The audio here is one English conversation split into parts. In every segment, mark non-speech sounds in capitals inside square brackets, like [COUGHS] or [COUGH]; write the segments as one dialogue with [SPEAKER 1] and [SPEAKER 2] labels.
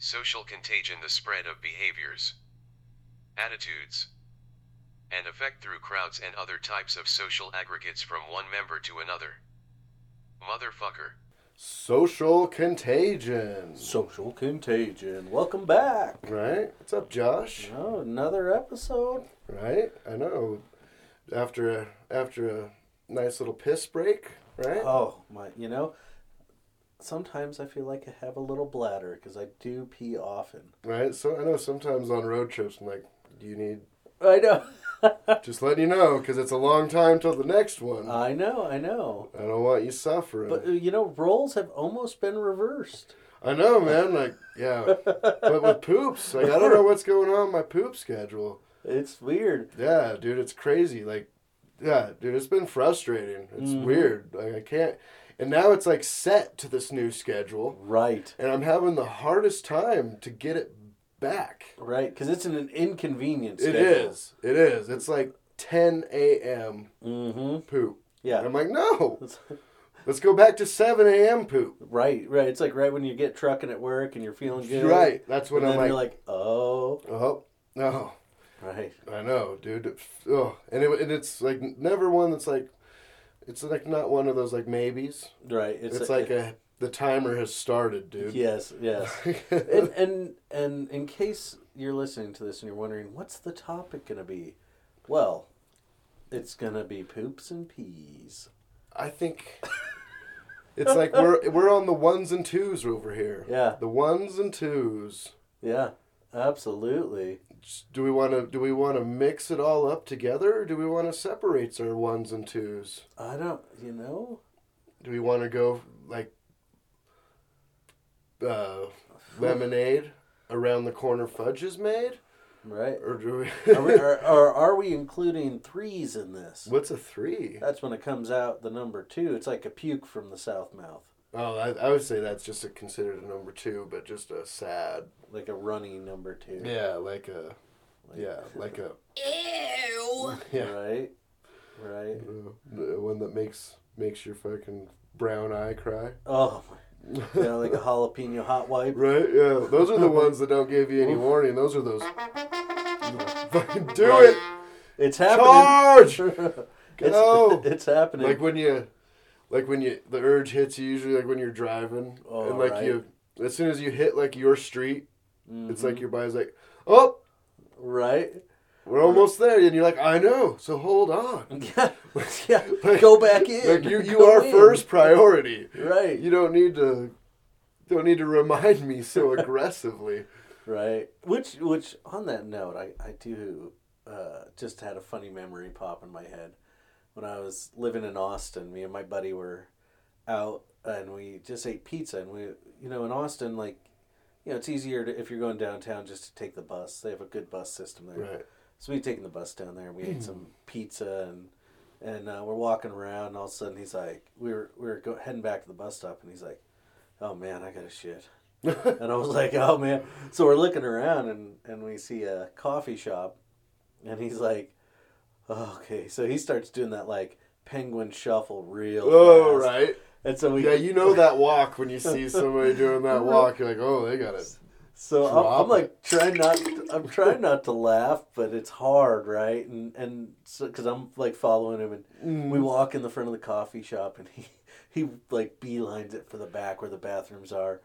[SPEAKER 1] social contagion, the spread of behaviors, attitudes, and affect through crowds and other types of social aggregates from one member to another. Motherfucker.
[SPEAKER 2] Social contagion.
[SPEAKER 3] Social contagion. Welcome back.
[SPEAKER 2] Right? What's up, Josh?
[SPEAKER 3] Oh, another episode.
[SPEAKER 2] Right? I know. After a after a nice little piss break, right?
[SPEAKER 3] Oh my! You know, sometimes I feel like I have a little bladder because I do pee often.
[SPEAKER 2] Right? So I know sometimes on road trips I'm like, do you need
[SPEAKER 3] I know. [LAUGHS]
[SPEAKER 2] just letting you know because it's a long time till the next one.
[SPEAKER 3] I know. I know.
[SPEAKER 2] I don't want you suffering.
[SPEAKER 3] But uh, you know, roles have almost been reversed.
[SPEAKER 2] I know, man. Like, yeah. but with poops, like I don't know what's going on with my poop schedule.
[SPEAKER 3] It's weird.
[SPEAKER 2] Yeah, dude, it's crazy. Like, yeah, dude, it's been frustrating. It's
[SPEAKER 3] Mhm.
[SPEAKER 2] weird. Like, I can't. And now it's like set to this new schedule,
[SPEAKER 3] Right.
[SPEAKER 2] and I'm having the hardest time to get it back.
[SPEAKER 3] Right. Because it's an inconvenience.
[SPEAKER 2] It is. It is. It's like 10 a.m.
[SPEAKER 3] Mm-hmm.
[SPEAKER 2] poop.
[SPEAKER 3] Yeah.
[SPEAKER 2] And I'm like, no, [LAUGHS] let's go back to 7 a.m. poop.
[SPEAKER 3] Right. Right. It's like right when you get trucking at work and you're feeling good.
[SPEAKER 2] Right. That's when
[SPEAKER 3] And
[SPEAKER 2] I'm like,
[SPEAKER 3] you're like, oh.
[SPEAKER 2] oh, no.
[SPEAKER 3] Right.
[SPEAKER 2] I know, dude. Oh, and it and it's like never one that's like, it's like not one of those like maybes.
[SPEAKER 3] Right.
[SPEAKER 2] It's, like a the timer has started, dude.
[SPEAKER 3] Yes. Yes. [LAUGHS] and, and and in case you're listening to this and you're wondering what's the topic going to be, well, it's going to be poops and peas.
[SPEAKER 2] I think [LAUGHS] it's like we're we're on the ones and twos over here.
[SPEAKER 3] Yeah.
[SPEAKER 2] The ones and twos.
[SPEAKER 3] Yeah, absolutely.
[SPEAKER 2] Do we want to do we want to mix it all up together, or do we want to separate our ones and twos?
[SPEAKER 3] I don't, you know,
[SPEAKER 2] Do we want to go like uh, lemonade around the corner fudge is made,
[SPEAKER 3] right?
[SPEAKER 2] or do we?
[SPEAKER 3] Are we, are, [LAUGHS] are, are we including threes in this?
[SPEAKER 2] What's a three?
[SPEAKER 3] That's when it comes out the number two. It's like a puke from the south mouth,
[SPEAKER 2] Oh, I, I would say that's just a, considered a number two, but just a sad.
[SPEAKER 3] like a runny number two.
[SPEAKER 2] Yeah, like a. Yeah, like a. [LAUGHS]
[SPEAKER 3] Ew.
[SPEAKER 2] Yeah,
[SPEAKER 3] Right. Right.
[SPEAKER 2] uh, the one that makes makes your fucking brown eye cry.
[SPEAKER 3] Oh, know, like a [LAUGHS] jalapeno hot wipe.
[SPEAKER 2] Right? Yeah, those are the [LAUGHS] ones that don't give you any warning. Those are those. Fucking do
[SPEAKER 3] Right.
[SPEAKER 2] it!
[SPEAKER 3] It's happening.
[SPEAKER 2] Charge!
[SPEAKER 3] it's, it's happening.
[SPEAKER 2] Like when you, like when you, the urge hits you. Usually, like when you're driving,
[SPEAKER 3] Oh,
[SPEAKER 2] and like
[SPEAKER 3] right.
[SPEAKER 2] you, as soon as you hit like your street, it's
[SPEAKER 3] Mhm.
[SPEAKER 2] like your body's like, oh,
[SPEAKER 3] right.
[SPEAKER 2] we're almost there, and you're like, I know, so hold on. [LAUGHS]
[SPEAKER 3] Yeah, yeah. [LAUGHS]
[SPEAKER 2] Like-
[SPEAKER 3] Go back in.
[SPEAKER 2] Like you, [LAUGHS] you
[SPEAKER 3] Go
[SPEAKER 2] are
[SPEAKER 3] in.
[SPEAKER 2] first priority.
[SPEAKER 3] Right.
[SPEAKER 2] You don't need to, don't need to remind me so aggressively.
[SPEAKER 3] Right. Which, which, on that note, I, I do uh, just had a funny memory pop in my head. When I was living in Austin, me and my buddy were out and we just ate pizza. And we, you know, in Austin, like, you know, it's easier to, if you're going downtown just to take the bus. They have a good bus system there.
[SPEAKER 2] Right.
[SPEAKER 3] So we taken the bus down there and we ate some pizza and and uh, we're walking around and all of a sudden he's like we were we were go, heading back to the bus stop and he's like, oh man I got to shit. [LAUGHS] and I was like, oh man. So we're looking around and and we see a coffee shop, and he's like, okay. So he starts doing that like penguin shuffle real.
[SPEAKER 2] Oh,
[SPEAKER 3] fast.
[SPEAKER 2] right.
[SPEAKER 3] And so we
[SPEAKER 2] Yeah, you know that walk when you [LAUGHS] see somebody doing that walk. You're like, oh, they got it.
[SPEAKER 3] So I'm, I'm like trying not. I'm [LAUGHS] trying not to laugh, but it's hard, right? And and so because I'm like following him, and we
[SPEAKER 2] Mm.
[SPEAKER 3] walk in the front of the coffee shop, and he he like beelines it for the back where the bathrooms are,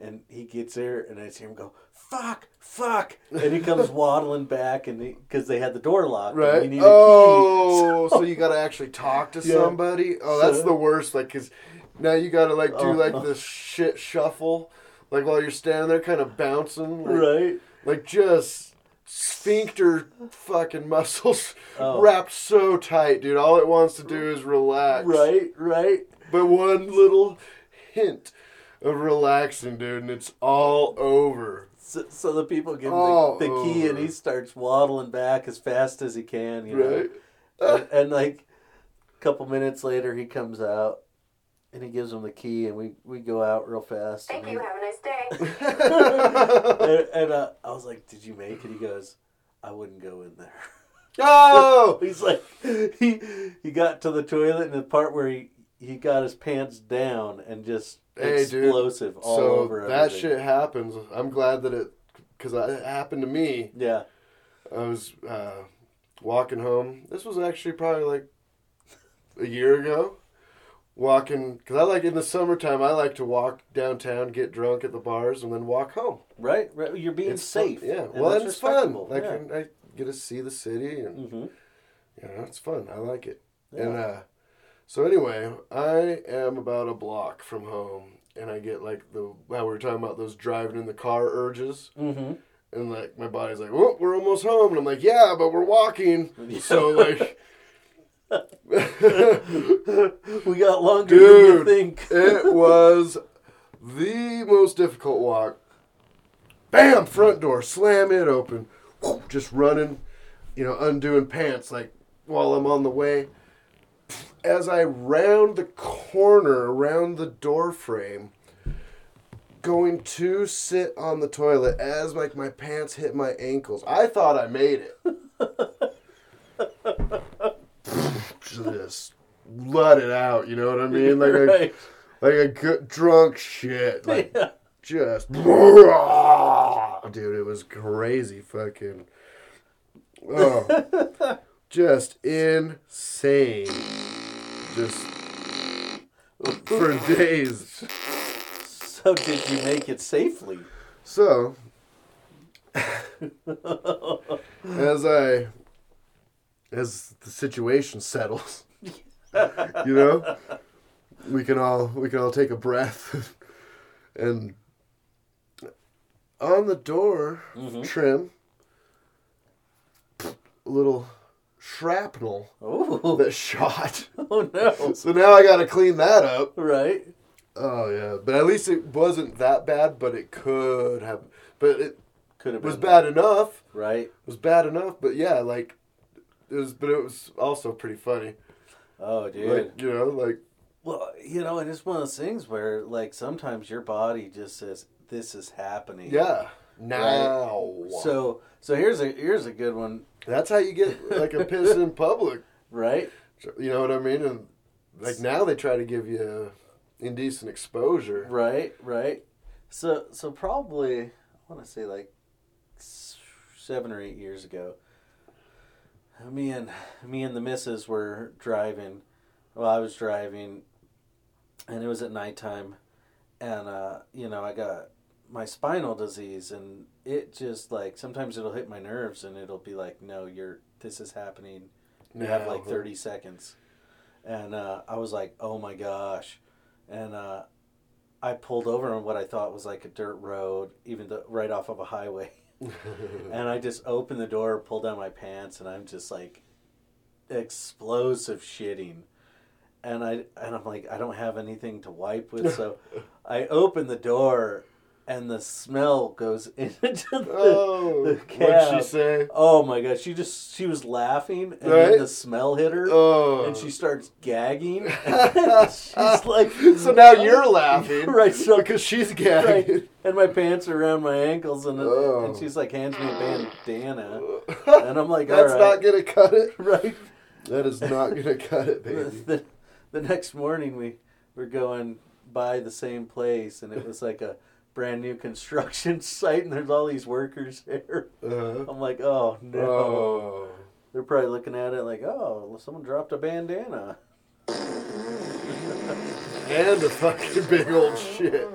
[SPEAKER 3] and he gets there, and I hear him go fuck, fuck, and he comes [LAUGHS] waddling back, and because they had the door locked, and
[SPEAKER 2] Right.
[SPEAKER 3] we need a
[SPEAKER 2] Oh,
[SPEAKER 3] key.
[SPEAKER 2] so you got to actually talk to [LAUGHS]
[SPEAKER 3] Yeah.
[SPEAKER 2] somebody. Oh, that's
[SPEAKER 3] So-
[SPEAKER 2] the worst. Like, cause now you got to like do
[SPEAKER 3] Oh.
[SPEAKER 2] like uh-huh. this shit shuffle, like while you're standing there, kind of bouncing, like,
[SPEAKER 3] right?
[SPEAKER 2] like just sphincter fucking muscles [LAUGHS]
[SPEAKER 3] Oh.
[SPEAKER 2] wrapped so tight, dude. All it wants to do is relax.
[SPEAKER 3] Right, right.
[SPEAKER 2] But one little hint of relaxing, dude, and it's all over.
[SPEAKER 3] So, so the people give him the, the key, and he starts waddling back as fast as he can. You know?
[SPEAKER 2] Right?
[SPEAKER 3] and, and like a couple minutes later he comes out and he gives him the key and we, we go out real fast
[SPEAKER 4] Thank
[SPEAKER 3] and,
[SPEAKER 4] you. Have a nice day. [LAUGHS] [LAUGHS]
[SPEAKER 3] and, and, uh, i was like did you make it he goes i wouldn't go in there [LAUGHS]
[SPEAKER 2] oh!
[SPEAKER 3] he's like he he got to the toilet and the part where he he got his pants down and just
[SPEAKER 2] Hey, dude.
[SPEAKER 3] explosive all
[SPEAKER 2] so
[SPEAKER 3] over
[SPEAKER 2] that
[SPEAKER 3] everything.
[SPEAKER 2] shit happens. I'm glad that it, because it happened to me.
[SPEAKER 3] Yeah.
[SPEAKER 2] I was uh, walking home. This was actually probably like a year ago. Walking, because I like in the summertime, I like to walk downtown, get drunk at the bars, and then walk home.
[SPEAKER 3] Right. Right. You're being
[SPEAKER 2] It's fun-
[SPEAKER 3] safe.
[SPEAKER 2] Yeah.
[SPEAKER 3] and
[SPEAKER 2] well, it's fun. Like
[SPEAKER 3] yeah.
[SPEAKER 2] and I get to see the city, and
[SPEAKER 3] mm-hmm.
[SPEAKER 2] you know, it's fun. I like it.
[SPEAKER 3] Yeah.
[SPEAKER 2] And uh, so anyway, I am about a block from home, and I get like the how we were talking about those driving in the car urges.
[SPEAKER 3] hmm
[SPEAKER 2] And like my body's like, "Oh, we're almost home," and I'm like, "Yeah, but we're walking." So like, [LAUGHS] [LAUGHS]
[SPEAKER 3] we got longer than you think. [LAUGHS]
[SPEAKER 2] it was the most difficult walk. Bam! Front door, slam it open. Just running, you know, undoing pants like while I'm on the way. As I round the corner around the door frame, going to sit on the toilet as like my pants hit my ankles. I thought I made it. Just let it out, you know what I mean? [LAUGHS] Like a, like a good drunk shit. [LAUGHS] Like
[SPEAKER 3] Yeah.
[SPEAKER 2] just [LAUGHS] dude, it was crazy fucking oh, just insane. Just for days.
[SPEAKER 3] So did you make it safely?
[SPEAKER 2] So, as I, as the situation settles, you know, we can all we can all take a breath, and on the door mm-hmm. trim, a little shrapnel
[SPEAKER 3] Oh.
[SPEAKER 2] that shot. [LAUGHS]
[SPEAKER 3] Oh no.
[SPEAKER 2] So now I got to clean that up.
[SPEAKER 3] Right.
[SPEAKER 2] Oh yeah, but at least it wasn't that bad. But it could have. But it
[SPEAKER 3] Could have
[SPEAKER 2] was
[SPEAKER 3] been
[SPEAKER 2] bad enough.
[SPEAKER 3] Right.
[SPEAKER 2] It was bad enough. But yeah, like it was. But it was also pretty funny.
[SPEAKER 3] Oh, dude.
[SPEAKER 2] Like you know, like
[SPEAKER 3] Well, you know, and it's one of those things where, like, sometimes your body just says, "This is happening."
[SPEAKER 2] yeah. Now.
[SPEAKER 3] So, so here's a here's a good one,
[SPEAKER 2] that's how you get like a piss in public. [LAUGHS]
[SPEAKER 3] right?
[SPEAKER 2] You know what I mean? And like now they try to give you indecent exposure.
[SPEAKER 3] Right, right. So, so probably I want to say like seven or eight years ago. Me and me and the missus were driving. Well, I was driving, and it was at nighttime, and uh, you know I got my spinal disease, and it just like sometimes it'll hit my nerves, and it'll be like, no, you're this is happening. You have like
[SPEAKER 2] Now.
[SPEAKER 3] thirty seconds, and uh, I was like, oh my gosh, and uh, I pulled over on what I thought was like a dirt road, even though right off of a highway. [LAUGHS] and I just opened the door, pulled down my pants, and I'm just like explosive shitting. And I and I'm like, I don't have anything to wipe with, so [LAUGHS] I open the door, and the smell goes [LAUGHS] into the,
[SPEAKER 2] Oh,
[SPEAKER 3] the
[SPEAKER 2] what'd she say?
[SPEAKER 3] Oh my god, she just she was laughing, and
[SPEAKER 2] Right?
[SPEAKER 3] then the smell hit her,
[SPEAKER 2] Oh,
[SPEAKER 3] and she starts gagging. [LAUGHS] [LAUGHS] She's like,
[SPEAKER 2] so now you're laughing,
[SPEAKER 3] right? So
[SPEAKER 2] Because she's gagging.
[SPEAKER 3] right, and my pants are around my ankles, and
[SPEAKER 2] Oh.
[SPEAKER 3] and she's like hands me a bandana, and I'm like,
[SPEAKER 2] That's not gonna cut it.
[SPEAKER 3] right.
[SPEAKER 2] That is not gonna cut it, baby.
[SPEAKER 3] the, the next morning we were going by the same place, and it was like a brand new construction [LAUGHS] site, and there's all these workers there.
[SPEAKER 2] Uh-huh.
[SPEAKER 3] I'm like, oh no.
[SPEAKER 2] Oh.
[SPEAKER 3] They're probably looking at it like, oh, someone dropped a bandana.
[SPEAKER 2] And a fucking big old shit.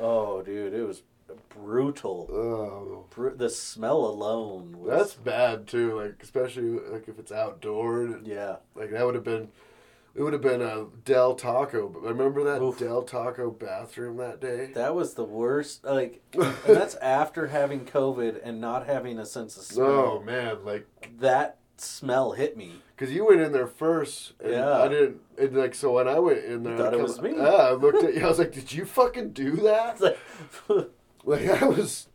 [SPEAKER 3] Oh, dude, it was brutal.
[SPEAKER 2] Oh.
[SPEAKER 3] Bru- the smell alone was.
[SPEAKER 2] That's bad too, like especially like if it's outdoor.
[SPEAKER 3] yeah.
[SPEAKER 2] Like that would have been it would have been a Del Taco. But remember that
[SPEAKER 3] Oof.
[SPEAKER 2] Del Taco bathroom that day?
[SPEAKER 3] That was the worst. Like, [LAUGHS] and that's after having COVID and not having a sense of smell.
[SPEAKER 2] Oh man, like
[SPEAKER 3] That smell hit me.
[SPEAKER 2] Cause you went in there first, and
[SPEAKER 3] Yeah.
[SPEAKER 2] I didn't. And like so, when I went in there,
[SPEAKER 3] thought
[SPEAKER 2] I
[SPEAKER 3] it was me. [LAUGHS]
[SPEAKER 2] Yeah, I looked at you. I was like, "Did you fucking do that?" [LAUGHS]
[SPEAKER 3] Like,
[SPEAKER 2] Like I was,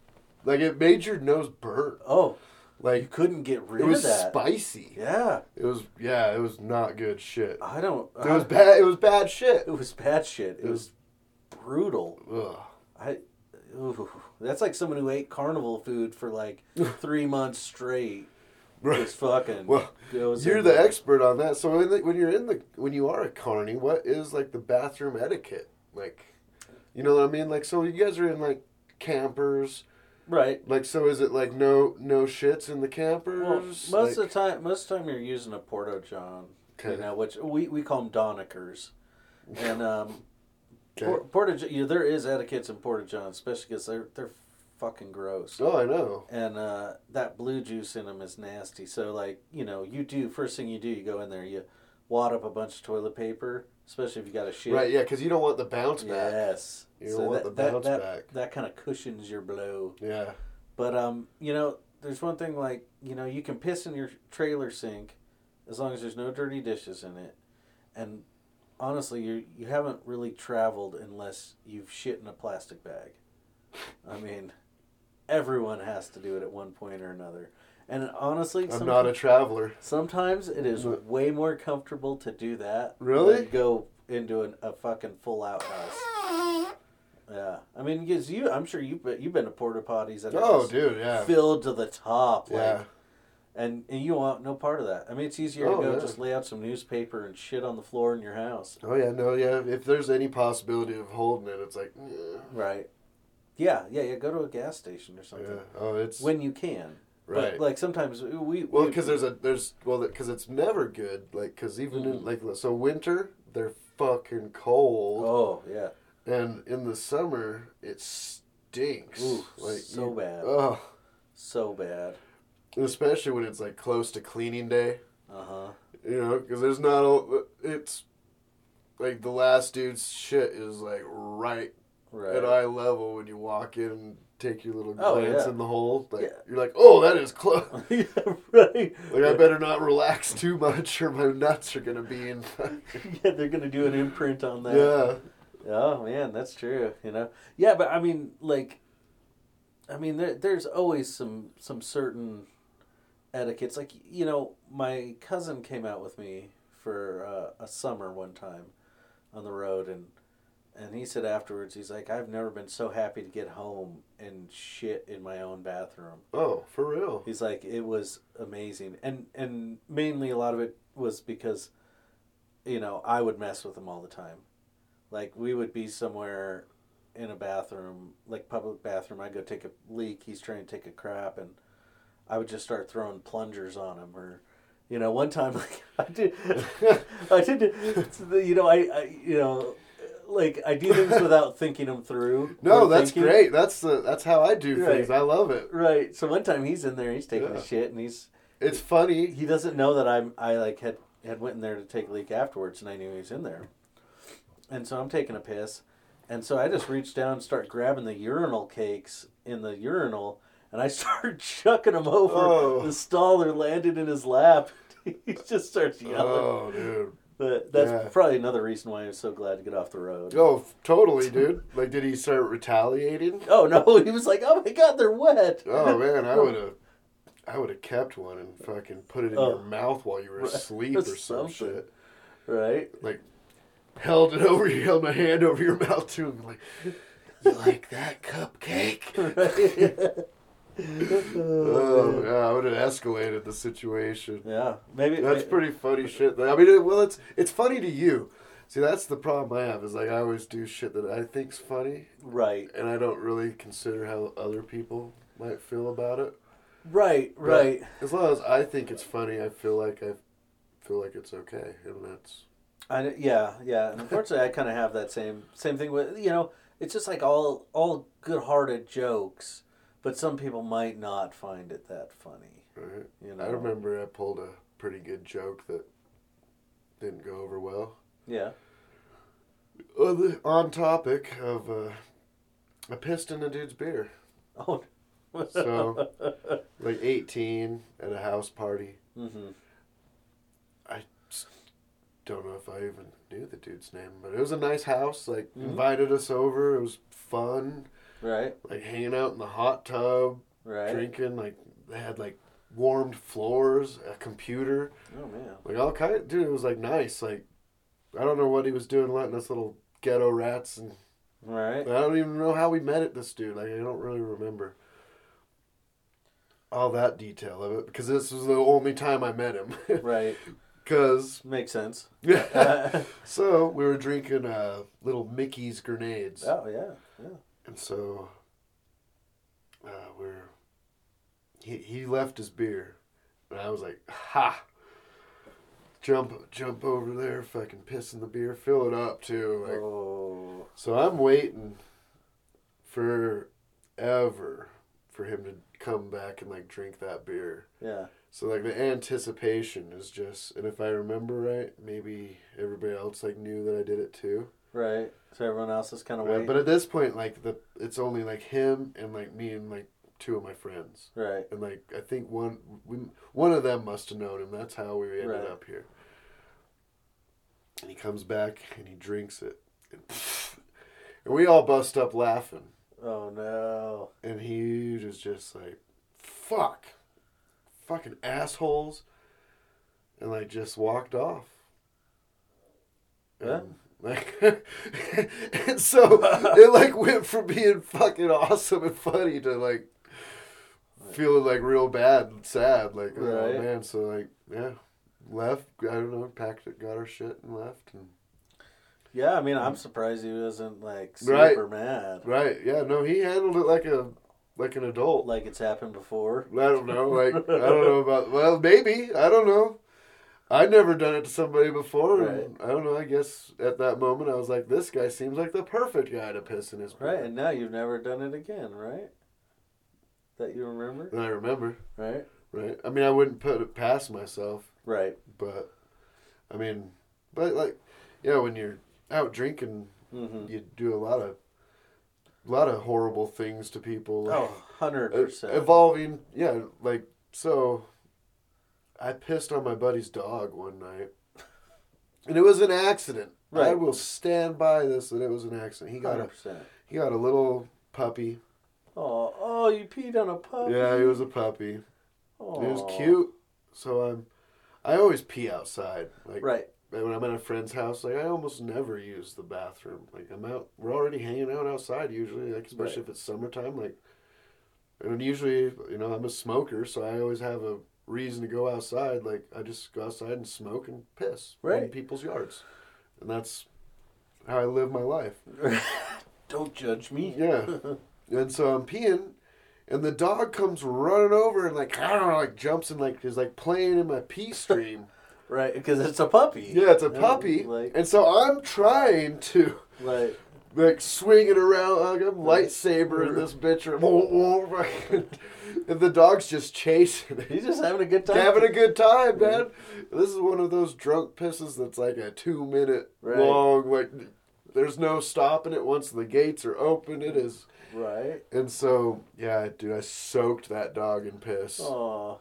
[SPEAKER 2] like it made your nose burn.
[SPEAKER 3] oh, you couldn't get rid of that.
[SPEAKER 2] it was
[SPEAKER 3] of that.
[SPEAKER 2] spicy.
[SPEAKER 3] Yeah,
[SPEAKER 2] It was yeah, it was not good shit.
[SPEAKER 3] I don't.
[SPEAKER 2] It was bad. It was bad shit.
[SPEAKER 3] It was bad shit. It was brutal.
[SPEAKER 2] Ugh.
[SPEAKER 3] I. Ooh, that's like someone who ate carnival food for like [LAUGHS] three months straight. Just fucking.
[SPEAKER 2] Well, You're the
[SPEAKER 3] there.
[SPEAKER 2] expert on that. So when you're in the when you are a carny, what is like the bathroom etiquette? Like, You know what I mean? Like, so you guys are in like campers.
[SPEAKER 3] Right.
[SPEAKER 2] Like, so is it like no no shits in the campers?
[SPEAKER 3] Well, most
[SPEAKER 2] Like-
[SPEAKER 3] of the time, most of the time you're using a Porta John, you
[SPEAKER 2] Okay.
[SPEAKER 3] know, which we, we call them Donikers, and um,
[SPEAKER 2] Okay.
[SPEAKER 3] Por- Porta you know, there is etiquettes in Porta Johns, especially because they're they're fucking gross,
[SPEAKER 2] Oh, I know.
[SPEAKER 3] and uh, that blue juice in them is nasty. So like you know, you do first thing you do, you go in there, you wad up a bunch of toilet paper, especially if you got a shit.
[SPEAKER 2] Right, yeah, because you don't want the bounce back.
[SPEAKER 3] Yes.
[SPEAKER 2] You don't want
[SPEAKER 3] that,
[SPEAKER 2] the
[SPEAKER 3] that,
[SPEAKER 2] bounce
[SPEAKER 3] that,
[SPEAKER 2] back.
[SPEAKER 3] That kind of cushions your blow.
[SPEAKER 2] Yeah.
[SPEAKER 3] But um, you know, there's one thing like you know you can piss in your trailer sink as long as there's no dirty dishes in it, and honestly, you you haven't really traveled unless you've shit in a plastic bag. I mean, everyone has to do it at one point or another, and honestly,
[SPEAKER 2] I'm not a traveler.
[SPEAKER 3] sometimes it is
[SPEAKER 2] But-
[SPEAKER 3] way more comfortable to do that.
[SPEAKER 2] Really?
[SPEAKER 3] Go into an, a fucking full out house. Yeah, I mean, because you, I'm sure you've been, you've been to porta potties that are
[SPEAKER 2] Oh,
[SPEAKER 3] just
[SPEAKER 2] dude, yeah.
[SPEAKER 3] filled to the top, like,
[SPEAKER 2] Yeah.
[SPEAKER 3] and and you want no part of that. I mean, it's easier
[SPEAKER 2] Oh,
[SPEAKER 3] to go
[SPEAKER 2] yeah.
[SPEAKER 3] just lay out some newspaper and shit on the floor in your house,
[SPEAKER 2] Oh, yeah, no, yeah. If there's any possibility of holding it, it's like, yeah.
[SPEAKER 3] right? Yeah, yeah, yeah. Go to a gas station or something
[SPEAKER 2] yeah. Oh, it's.
[SPEAKER 3] when you can.
[SPEAKER 2] Right.
[SPEAKER 3] But like sometimes we
[SPEAKER 2] well, because there's a, there's, well, because it's never good. Like, because even in,
[SPEAKER 3] Mhm.
[SPEAKER 2] like, so winter, they're fucking cold.
[SPEAKER 3] oh yeah,
[SPEAKER 2] And in the summer, it stinks.
[SPEAKER 3] Ooh,
[SPEAKER 2] like
[SPEAKER 3] so
[SPEAKER 2] you-
[SPEAKER 3] bad.
[SPEAKER 2] Oh,
[SPEAKER 3] so bad.
[SPEAKER 2] especially when it's like close to cleaning day.
[SPEAKER 3] Uh huh.
[SPEAKER 2] You know, because there's not a. It's like the last dude's shit is like right,
[SPEAKER 3] Right.
[SPEAKER 2] at eye level when you walk in take your little
[SPEAKER 3] Oh,
[SPEAKER 2] glance
[SPEAKER 3] yeah.
[SPEAKER 2] in the hole. Like
[SPEAKER 3] Yeah.
[SPEAKER 2] you're like, oh, that is close. [LAUGHS]
[SPEAKER 3] yeah, right. [LAUGHS]
[SPEAKER 2] Like I better not relax too much, or my nuts are gonna be in. [LAUGHS]
[SPEAKER 3] yeah, they're gonna do an imprint on that.
[SPEAKER 2] yeah.
[SPEAKER 3] Oh man, that's true. You know. Yeah, but I mean, like, I mean, there, there's always some some certain etiquettes. Like, you know, my cousin came out with me for uh, a summer one time on the road, and and he said afterwards, he's like, I've never been so happy to get home and shit in my own bathroom.
[SPEAKER 2] Oh, for real.
[SPEAKER 3] He's like, it was amazing, and and mainly a lot of it was because, you know, I would mess with him all the time. Like we would be somewhere in a bathroom, like public bathroom. I'd go take a leak. He's trying to take a crap, and I would just start throwing plungers on him, or, you know, one time [LAUGHS] like I did, [LAUGHS] I did, [LAUGHS] you know, I, I you know. Like I do things without [LAUGHS] thinking them through.
[SPEAKER 2] No, that's
[SPEAKER 3] thinking.
[SPEAKER 2] great. That's the that's how I do
[SPEAKER 3] Right.
[SPEAKER 2] things. I love it.
[SPEAKER 3] Right. So one time he's in there, he's taking
[SPEAKER 2] Yeah.
[SPEAKER 3] a shit, and he's
[SPEAKER 2] It's funny.
[SPEAKER 3] he doesn't know that I'm I like had had went in there to take a leak afterwards, and I knew he was in there. And so I'm taking a piss, and so I just reached down and start grabbing the urinal cakes in the urinal, and I [LAUGHS] start chucking them over
[SPEAKER 2] Oh.
[SPEAKER 3] the stall. They landed in his lap. [LAUGHS] he just starts yelling.
[SPEAKER 2] Oh, dude.
[SPEAKER 3] But that's
[SPEAKER 2] Yeah.
[SPEAKER 3] probably another reason why I was so glad to get off the road.
[SPEAKER 2] Oh, totally, dude. Like, did he start retaliating? [LAUGHS]
[SPEAKER 3] Oh no, he was like, "Oh my god, they're wet."
[SPEAKER 2] Oh man, I [LAUGHS] would have, I would have kept one and fucking put it in
[SPEAKER 3] Oh.
[SPEAKER 2] your mouth while you were
[SPEAKER 3] Right.
[SPEAKER 2] asleep or some
[SPEAKER 3] Something.
[SPEAKER 2] shit.
[SPEAKER 3] Right.
[SPEAKER 2] Like, held it [LAUGHS] over you, held my hand over your mouth too, and like, you like that cupcake?
[SPEAKER 3] Right.
[SPEAKER 2] Oh [LAUGHS] yeah, I would have escalated the situation.
[SPEAKER 3] yeah, maybe
[SPEAKER 2] That's
[SPEAKER 3] may-
[SPEAKER 2] pretty funny shit. I mean, it, well, it's it's funny to you. See, that's the problem I have is like I always do shit that I think's funny,
[SPEAKER 3] right.
[SPEAKER 2] and I don't really consider how other people might feel about it.
[SPEAKER 3] Right,
[SPEAKER 2] But
[SPEAKER 3] right.
[SPEAKER 2] As long as I think it's funny, I feel like I feel like it's okay, and that's
[SPEAKER 3] I yeah, yeah. And unfortunately, I kind of have that same same thing with you know. It's just like all all good-hearted jokes, but some people might not find it that funny.
[SPEAKER 2] right.
[SPEAKER 3] You know.
[SPEAKER 2] I remember I pulled a pretty good joke that didn't go over well.
[SPEAKER 3] Yeah.
[SPEAKER 2] On, the, on topic of uh, I pissed in a dude's beer.
[SPEAKER 3] Oh.
[SPEAKER 2] So- [LAUGHS] Like 18 at a house party.
[SPEAKER 3] hmm
[SPEAKER 2] I don't know if I even knew the dude's name, but it was a nice house. Like
[SPEAKER 3] Mhm.
[SPEAKER 2] invited us over. It was fun.
[SPEAKER 3] Right.
[SPEAKER 2] Like hanging out in the hot tub,
[SPEAKER 3] Right.
[SPEAKER 2] drinking. Like they had like warmed floors, a computer,
[SPEAKER 3] Oh man.
[SPEAKER 2] like all kind. of, dude, it was like nice. Like I don't know what he was doing, letting us little ghetto rats, and
[SPEAKER 3] Right.
[SPEAKER 2] I don't even know how we met at this dude. Like I don't really remember all that detail of it because this was the only time I met him. [LAUGHS]
[SPEAKER 3] Right.
[SPEAKER 2] Cause
[SPEAKER 3] Makes sense.
[SPEAKER 2] yeah. [LAUGHS] so we were drinking uh, little Mickey's grenades,
[SPEAKER 3] Oh yeah.
[SPEAKER 2] And so uh, we're he he left his beer, and I was like, ha. Jump, jump over there, fucking piss in the beer, fill it up too. Like,
[SPEAKER 3] Oh,
[SPEAKER 2] So I'm waiting forever for him to come back and like drink that beer.
[SPEAKER 3] yeah.
[SPEAKER 2] So like the anticipation is just, and if I remember right, maybe everybody else like knew that I did it too.
[SPEAKER 3] Right. So everyone else is kind of waiting.
[SPEAKER 2] But at this point, like the it's only like him and like me and like two of my friends,
[SPEAKER 3] right.
[SPEAKER 2] and like I think one we, one of them must have known him. That's how we ended
[SPEAKER 3] Right.
[SPEAKER 2] up here. And he comes back and he drinks it, and, [LAUGHS] and we all bust up laughing.
[SPEAKER 3] Oh no.
[SPEAKER 2] and he was just like, "Fuck, fucking assholes," and like just walked off.
[SPEAKER 3] Yeah.
[SPEAKER 2] Like, and [LAUGHS] so it like went from being fucking awesome and funny to like feeling like real bad and sad. Like, oh,
[SPEAKER 3] Right.
[SPEAKER 2] oh man, so like, yeah, left. I don't know, packed it, got our shit, and left. And
[SPEAKER 3] Yeah, I mean, I'm mm. surprised he wasn't like
[SPEAKER 2] Right.
[SPEAKER 3] super mad.
[SPEAKER 2] right, yeah, no, he handled it like a like an adult.
[SPEAKER 3] Like it's happened before.
[SPEAKER 2] I don't know. Like I don't [LAUGHS] know about. Well, maybe I don't know. I'd never done it to somebody before, and I don't know. I guess at that moment I was like, "This guy seems like the perfect guy to piss in his beer."
[SPEAKER 3] Right, and now you've never done it again, right? That you remember,
[SPEAKER 2] I remember,
[SPEAKER 3] right?
[SPEAKER 2] right? I mean, I wouldn't put it past myself,
[SPEAKER 3] Right.
[SPEAKER 2] but I mean, but like, yeah, when you're out drinking,
[SPEAKER 3] Mm-hmm.
[SPEAKER 2] you do a lot of, a lot of horrible things to people. Like,
[SPEAKER 3] Oh, 100
[SPEAKER 2] Uh,
[SPEAKER 3] percent.
[SPEAKER 2] evolving yeah like so i pissed on my buddy's dog one night. And it was an accident. I will stand by this that it was an accident. He got
[SPEAKER 3] Hundred
[SPEAKER 2] a he got a little puppy.
[SPEAKER 3] Oh, oh, you peed on a puppy.
[SPEAKER 2] yeah he was a puppy.
[SPEAKER 3] Oh,
[SPEAKER 2] it was cute. So i'm i always pee outside. Like
[SPEAKER 3] Right.
[SPEAKER 2] when i'm at a friend's house like i almost never use the bathroom. Like i'm out we're already hanging out outside usually like especially
[SPEAKER 3] Right.
[SPEAKER 2] if it's summertime like and usually you know i'm a smoker so i always have a reason to go outside like i just go outside and smoke and piss in people's yards. And that's how i live my life. [LAUGHS]
[SPEAKER 3] Don't judge me.
[SPEAKER 2] yeah. [LAUGHS] And so i'm peeing and the dog comes running over and like I don't know, like jumps and like is like playing in my pee stream. [LAUGHS]
[SPEAKER 3] Right, because it's a puppy.
[SPEAKER 2] Yeah, it's a puppy,
[SPEAKER 3] Like,
[SPEAKER 2] and so I'm trying to
[SPEAKER 3] like,
[SPEAKER 2] like swing it around like a lightsaber in this bitch, the dog's just chasing it. [LAUGHS]
[SPEAKER 3] he's just having a good time.
[SPEAKER 2] Having a good time, man. This is one of those drunk pisses that's like a two minute
[SPEAKER 3] Right.
[SPEAKER 2] long. Like, there's no stopping it once the gates are open. It is,
[SPEAKER 3] Right.
[SPEAKER 2] and so yeah, dude, I soaked that dog in piss.
[SPEAKER 3] Aw.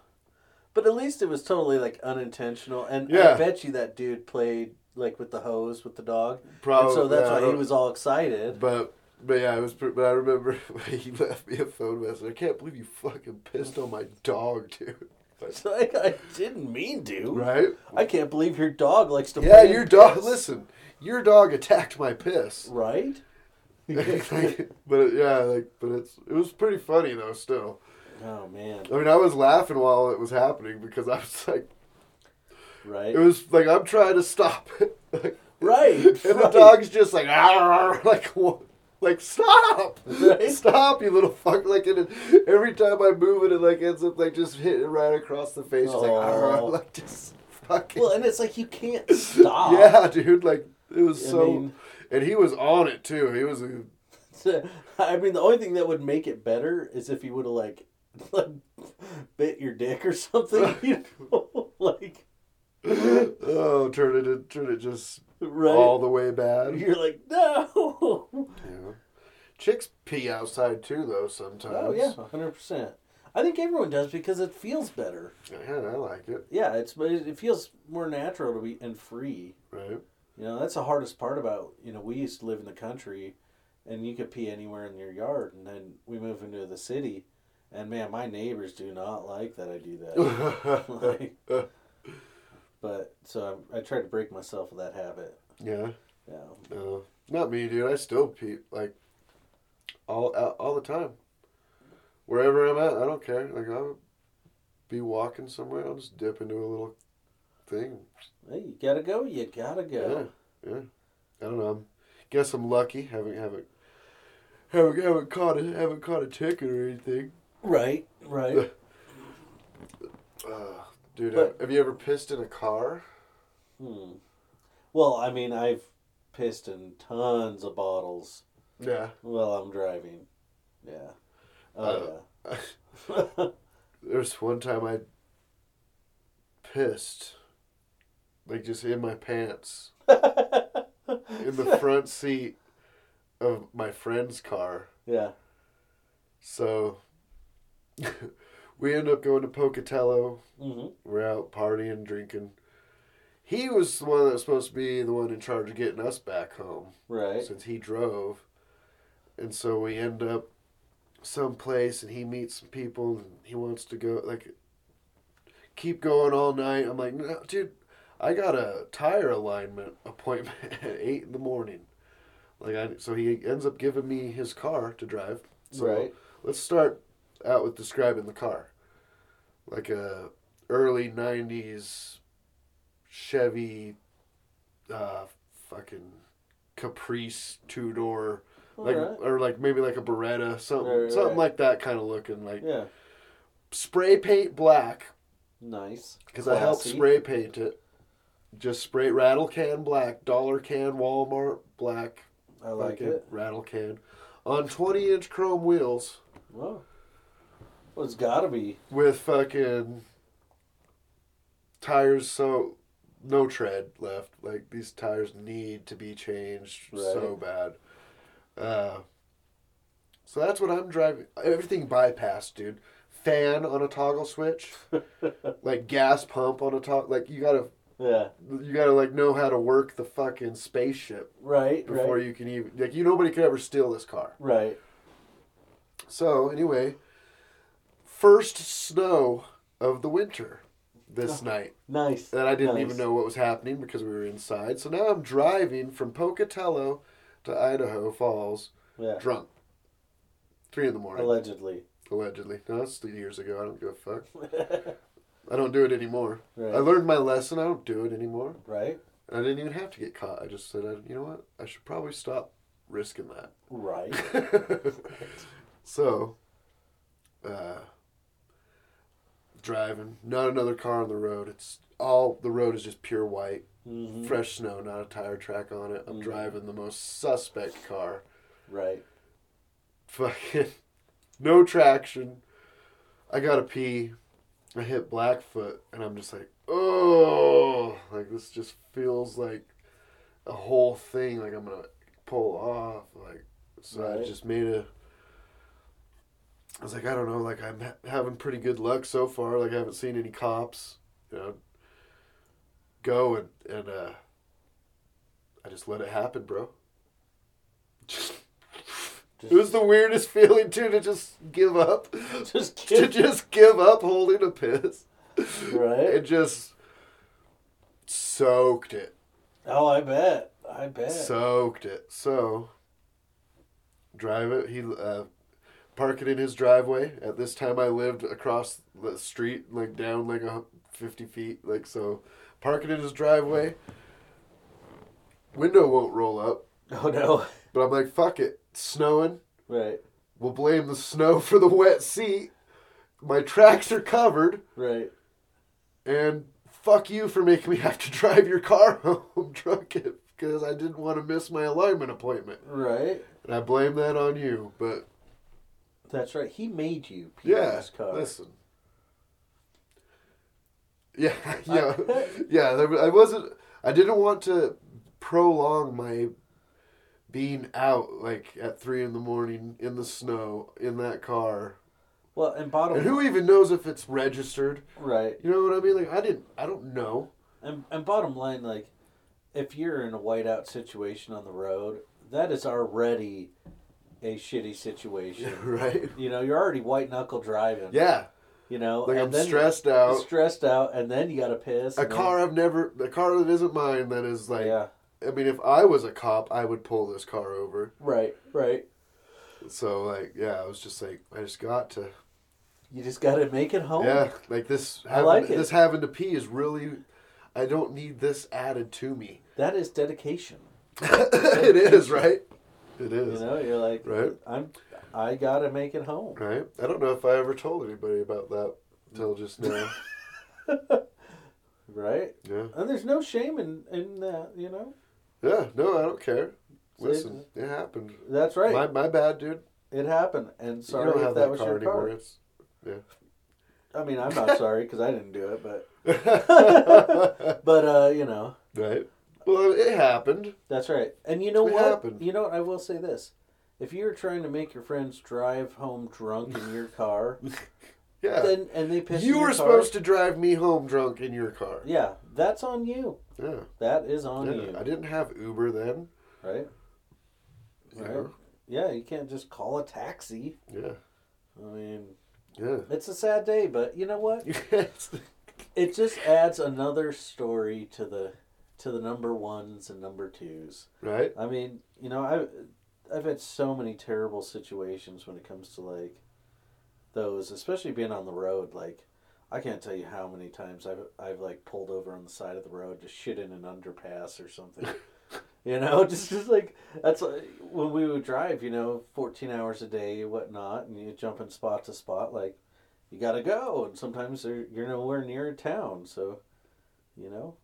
[SPEAKER 3] But at least it was totally like unintentional, and
[SPEAKER 2] Yeah.
[SPEAKER 3] I bet you that dude played like with the hose with the dog,
[SPEAKER 2] Probably,
[SPEAKER 3] and so that's
[SPEAKER 2] yeah,
[SPEAKER 3] why he was all excited.
[SPEAKER 2] But but yeah, it was. But I remember [LAUGHS] he left me a phone message. I can't believe you fucking pissed on my dog, dude. [LAUGHS] Like,
[SPEAKER 3] So I, I didn't mean to.
[SPEAKER 2] right?
[SPEAKER 3] I can't believe your dog likes to.
[SPEAKER 2] Yeah, your dog.
[SPEAKER 3] piss.
[SPEAKER 2] Listen, your dog attacked my piss.
[SPEAKER 3] Right. [LAUGHS]
[SPEAKER 2] but it, yeah, like, but it's it was pretty funny though. Still,
[SPEAKER 3] oh man.
[SPEAKER 2] I mean, I was laughing while it was happening because I was like,
[SPEAKER 3] Right.
[SPEAKER 2] it was like I'm trying to stop it, like,
[SPEAKER 3] right.
[SPEAKER 2] and the dog's just like, like what? Like stop,
[SPEAKER 3] Right.
[SPEAKER 2] stop, you little fuck! Like and it, every time I move it, it like ends up like just hitting right across the face. It's like, "Arr,"
[SPEAKER 3] Aw. [LAUGHS]
[SPEAKER 2] like just fucking.
[SPEAKER 3] Well, and it's like you can't stop.
[SPEAKER 2] yeah, dude. Like it was
[SPEAKER 3] I
[SPEAKER 2] so,
[SPEAKER 3] mean-
[SPEAKER 2] and he was on it too. He was a [LAUGHS]
[SPEAKER 3] I mean, the only thing that would make it better is if he would have like, [LAUGHS] like bit your dick or something. You know, like
[SPEAKER 2] oh, turn it, turn it just
[SPEAKER 3] right.
[SPEAKER 2] all the way bad.
[SPEAKER 3] You're like no.
[SPEAKER 2] Chicks pee outside too, though. Sometimes.
[SPEAKER 3] Oh yeah, hundred percent. I think everyone does because it feels better.
[SPEAKER 2] Yeah, I like it.
[SPEAKER 3] Yeah, it's but it feels more natural to be and free.
[SPEAKER 2] Right.
[SPEAKER 3] You know, that's the hardest part about you know we used to live in the country, and you could pee anywhere in your yard, and then we moved into the city, and man, my neighbors do not like that I do that. [LAUGHS] like, but so I, I try to break myself of that habit.
[SPEAKER 2] yeah.
[SPEAKER 3] Yeah.
[SPEAKER 2] No, not me, dude. I still pee like all all all the time. Wherever I'm at, I don't care. Like I'll be walking somewhere, I'll just dip into a little thing.
[SPEAKER 3] Hey, you gotta go. You gotta go.
[SPEAKER 2] Yeah, yeah. I don't know. I'm, guess I'm lucky. Haven't haven't haven't haven't caught a haven't caught a ticket or anything.
[SPEAKER 3] Right, right.
[SPEAKER 2] Uh, [LAUGHS] dude,
[SPEAKER 3] But-
[SPEAKER 2] have you ever pissed in a car?
[SPEAKER 3] hmm. Well, I mean, I've pissed in tons of bottles
[SPEAKER 2] Yeah.
[SPEAKER 3] while I'm driving. Yeah. Oh
[SPEAKER 2] Uh,
[SPEAKER 3] yeah. [LAUGHS]
[SPEAKER 2] There's one time I pissed, like just in my pants, [LAUGHS] in the front seat of my friend's car.
[SPEAKER 3] yeah.
[SPEAKER 2] So [LAUGHS] we end up going to Pocatello.
[SPEAKER 3] hmm
[SPEAKER 2] We're out partying, drinking. He was the one that was supposed to be the one in charge of getting us back home
[SPEAKER 3] Right.
[SPEAKER 2] since he drove. And so we end up someplace and he meets some people and he wants to go like keep going all night. I'm like, no, dude, I got a tire alignment appointment [LAUGHS] at eight in the morning. Like I so he ends up giving me his car to drive. So
[SPEAKER 3] Right.
[SPEAKER 2] let's start out with describing the car. Like a early nineties Chevy uh fucking Caprice two door like
[SPEAKER 3] Alright.
[SPEAKER 2] or like maybe like a Beretta, something
[SPEAKER 3] Right, right,
[SPEAKER 2] something
[SPEAKER 3] right.
[SPEAKER 2] like that kind of looking, like
[SPEAKER 3] Yeah.
[SPEAKER 2] spray paint black
[SPEAKER 3] Nice.
[SPEAKER 2] because I helped spray paint it. Just spray rattle can black, dollar can Walmart black,
[SPEAKER 3] I like it.
[SPEAKER 2] rattle can on twenty inch chrome wheels
[SPEAKER 3] Well, well, it's got to be.
[SPEAKER 2] with fucking tires so no tread left. Like these tires need to be changed so bad. Uh, so that's what I'm driving. Everything bypassed, dude. Fan on a toggle switch, [LAUGHS] like gas pump on a toggle. Like you gotta,
[SPEAKER 3] Yeah.
[SPEAKER 2] you gotta like know how to work the fucking spaceship
[SPEAKER 3] Right.
[SPEAKER 2] before
[SPEAKER 3] right.
[SPEAKER 2] you can even like you. Nobody could ever steal this car.
[SPEAKER 3] Right.
[SPEAKER 2] So anyway, first snow of the winter this night.
[SPEAKER 3] Nice.
[SPEAKER 2] And I didn't
[SPEAKER 3] Nice.
[SPEAKER 2] even know what was happening because we were inside. So now I'm driving from Pocatello to Idaho Falls
[SPEAKER 3] Yeah.
[SPEAKER 2] drunk. Three in the morning,
[SPEAKER 3] Allegedly.
[SPEAKER 2] allegedly. No, that's three years ago. I don't give a fuck. [LAUGHS] I don't do it anymore.
[SPEAKER 3] Right.
[SPEAKER 2] I learned my lesson. I don't do it anymore.
[SPEAKER 3] right.
[SPEAKER 2] I didn't even have to get caught. I just said, you know what? I should probably stop risking that.
[SPEAKER 3] Right. [LAUGHS]
[SPEAKER 2] so, uh, driving, not another car on the road. It's all the road is just pure white,
[SPEAKER 3] hmm
[SPEAKER 2] fresh snow, not a tire track on it. I'm
[SPEAKER 3] Mhm.
[SPEAKER 2] driving the most suspect car.
[SPEAKER 3] Right.
[SPEAKER 2] Fucking [LAUGHS] no traction. I gotta pee. I hit Blackfoot, and I'm just like, oh, like this just feels like a whole thing. Like I'm gonna pull off. Like so, I just made a. I was like, I don't know. Like I'm ha- having pretty good luck so far. Like I haven't seen any cops. You know. Go and and uh. I just let it happen, bro. Just it was the weirdest feeling too to just give up. [LAUGHS]
[SPEAKER 3] Just
[SPEAKER 2] to just give up holding a piss.
[SPEAKER 3] Right.
[SPEAKER 2] It just soaked it.
[SPEAKER 3] Oh, I bet. I bet.
[SPEAKER 2] Soaked it. So drive it. He uh, park it in his driveway. At this time, I lived across the street, like down like a fifty feet. Like so, park it in his driveway. Window won't roll up,
[SPEAKER 3] oh no.
[SPEAKER 2] but I'm like, fuck it. It's snowing.
[SPEAKER 3] Right.
[SPEAKER 2] We'll blame the snow for the wet seat. My tracks are covered.
[SPEAKER 3] Right.
[SPEAKER 2] And fuck you for making me have to drive your car [LAUGHS] home drunk because I didn't want to miss my alignment appointment.
[SPEAKER 3] Right.
[SPEAKER 2] And I blame that on you. But
[SPEAKER 3] That's right. He made you pee
[SPEAKER 2] yeah,
[SPEAKER 3] car.
[SPEAKER 2] listen. Yeah, [LAUGHS] yeah, yeah. There, I wasn't. I didn't want to prolong my being out like at three in the morning in the snow in that car.
[SPEAKER 3] Well, and bottom
[SPEAKER 2] And who even knows if it's registered?
[SPEAKER 3] right.
[SPEAKER 2] You know what I mean? Like I didn't. I don't know.
[SPEAKER 3] And and bottom line, like, if you're in a whiteout situation on the road, that is already a shitty situation. [LAUGHS]
[SPEAKER 2] right?
[SPEAKER 3] You know, you're already white knuckle driving.
[SPEAKER 2] Yeah.
[SPEAKER 3] You know,
[SPEAKER 2] Like I'm stressed out.
[SPEAKER 3] stressed out, and then you got to piss.
[SPEAKER 2] A
[SPEAKER 3] and then-
[SPEAKER 2] car I've never, a car that isn't mine, that is like,
[SPEAKER 3] yeah.
[SPEAKER 2] I mean, if I was a cop, I would pull this car over.
[SPEAKER 3] Right. Right.
[SPEAKER 2] So like, yeah, I was just like, I just got to,
[SPEAKER 3] You just got to make it home.
[SPEAKER 2] yeah, like this.
[SPEAKER 3] I
[SPEAKER 2] Having,
[SPEAKER 3] like it.
[SPEAKER 2] This having to pee is really. I don't need this added to me.
[SPEAKER 3] That is dedication. [LAUGHS]
[SPEAKER 2] it is, right? It is.
[SPEAKER 3] You know, you're like,
[SPEAKER 2] Right.
[SPEAKER 3] I'm, I gotta make it home.
[SPEAKER 2] Right? I don't know if I ever told anybody about that till just now. [LAUGHS]
[SPEAKER 3] Right?
[SPEAKER 2] yeah.
[SPEAKER 3] And there's no shame in, in that, you know?
[SPEAKER 2] Yeah, no, I don't care. Listen, it happened.
[SPEAKER 3] That's right.
[SPEAKER 2] My, my bad, dude.
[SPEAKER 3] it happened. And sorry
[SPEAKER 2] you don't
[SPEAKER 3] if
[SPEAKER 2] have
[SPEAKER 3] that,
[SPEAKER 2] that,
[SPEAKER 3] was your
[SPEAKER 2] anymore.
[SPEAKER 3] car.
[SPEAKER 2] It's,
[SPEAKER 3] I mean, I'm not [LAUGHS] sorry because I didn't do it, but, [LAUGHS] but, uh, you know, Right.
[SPEAKER 2] Well, it happened.
[SPEAKER 3] that's right. And you know
[SPEAKER 2] It
[SPEAKER 3] what?
[SPEAKER 2] happened.
[SPEAKER 3] You know what? I will say this. If you're trying to make your friends drive home drunk in your car, [LAUGHS]
[SPEAKER 2] Yeah.
[SPEAKER 3] then and they piss
[SPEAKER 2] you were
[SPEAKER 3] car,
[SPEAKER 2] supposed to drive me home drunk in your car.
[SPEAKER 3] Yeah, that's on you.
[SPEAKER 2] Yeah.
[SPEAKER 3] That is on
[SPEAKER 2] Yeah,
[SPEAKER 3] you.
[SPEAKER 2] I didn't have Uber then.
[SPEAKER 3] Right?
[SPEAKER 2] you
[SPEAKER 3] Right.
[SPEAKER 2] know?
[SPEAKER 3] Yeah, you can't just call a taxi.
[SPEAKER 2] Yeah.
[SPEAKER 3] I mean,
[SPEAKER 2] Yeah.
[SPEAKER 3] it's a sad day, but you know what? [LAUGHS] It just adds another story to the to the number ones and number twos.
[SPEAKER 2] right?
[SPEAKER 3] I mean, you know, I've I've had so many terrible situations when it comes to like those, especially being on the road. Like, I can't tell you how many times I've I've like pulled over on the side of the road to shit in an underpass or something. [LAUGHS] you know, [LAUGHS] just just like that's like, when we would drive. You know, fourteen hours a day, whatnot, and you jump in spot to spot. Like, you got to go, and sometimes you're nowhere near a town, so you know.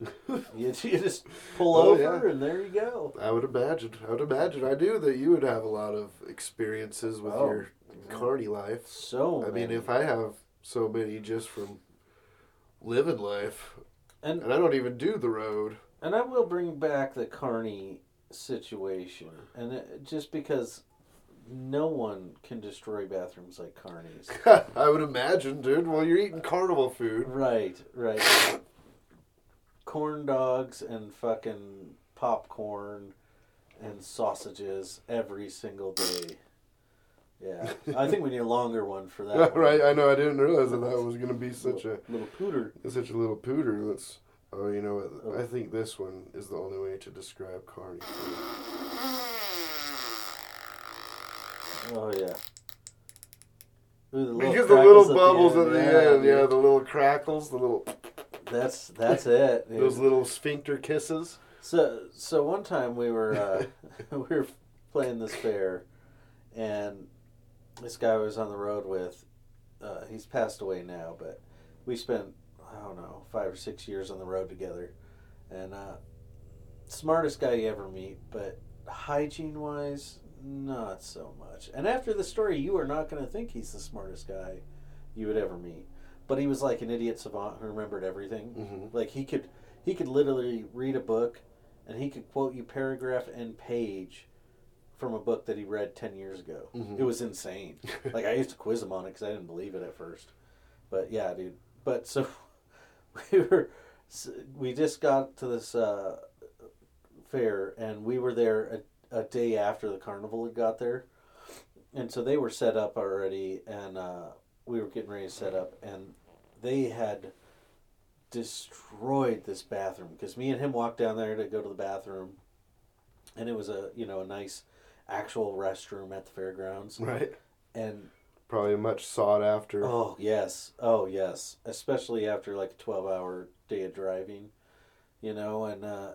[SPEAKER 3] [LAUGHS] You, you just pull
[SPEAKER 2] Oh,
[SPEAKER 3] over
[SPEAKER 2] yeah.
[SPEAKER 3] and there you go.
[SPEAKER 2] I would imagine. I would imagine. I knew that you would have a lot of experiences with
[SPEAKER 3] Oh,
[SPEAKER 2] your carny life.
[SPEAKER 3] So
[SPEAKER 2] I mean, if I have so many just from living life,
[SPEAKER 3] and
[SPEAKER 2] and I don't even do the road.
[SPEAKER 3] and I will bring back the Carney situation, and it, just because no one can destroy bathrooms like Carney's. [LAUGHS]
[SPEAKER 2] I would imagine, dude. Well, you're eating carnival food.
[SPEAKER 3] right, right. Corn dogs and fucking popcorn and sausages every single day. Yeah, I think we need a longer one for that. [LAUGHS] one.
[SPEAKER 2] right? I know. I didn't realize that that was going to be such a
[SPEAKER 3] little pooter.
[SPEAKER 2] such a little pooter. Let's. Oh, you know what? Oh. I think this one is the only way to describe carny.
[SPEAKER 3] Oh yeah. Ooh, the little
[SPEAKER 2] Because the little bubbles at the end, yeah, the little crackles, the little
[SPEAKER 3] That's that's it. dude.
[SPEAKER 2] those little sphincter kisses.
[SPEAKER 3] So so one time we were uh, [LAUGHS] we were playing this fair, and this guy I was on the road with. Uh, he's passed away now, but we spent I don't know five or six years on the road together, and uh, smartest guy you ever meet, but hygiene wise, not so much. And after the story, you are not going to think he's the smartest guy you would ever meet. But he was like an idiot savant who remembered everything.
[SPEAKER 2] Mm-hmm.
[SPEAKER 3] Like he could he could literally read a book and he could quote you paragraph and page from a book that he read 10 years ago.
[SPEAKER 2] Mhm.
[SPEAKER 3] It was insane. [LAUGHS] like I used to quiz him on it cuz I didn't believe it at first. But yeah, dude. But so [LAUGHS] we were we just got to this uh, fair and we were there a, a day after the carnival had got there. And so they were set up already and uh, we were getting ready to set up and they had destroyed this bathroom because me and him walked down there to go to the bathroom and it was a you know a nice actual restroom at the fairgrounds
[SPEAKER 2] Right.
[SPEAKER 3] and
[SPEAKER 2] Probably a much sought after.
[SPEAKER 3] oh yes oh yes especially after like a 12 hour day of driving you know and uh,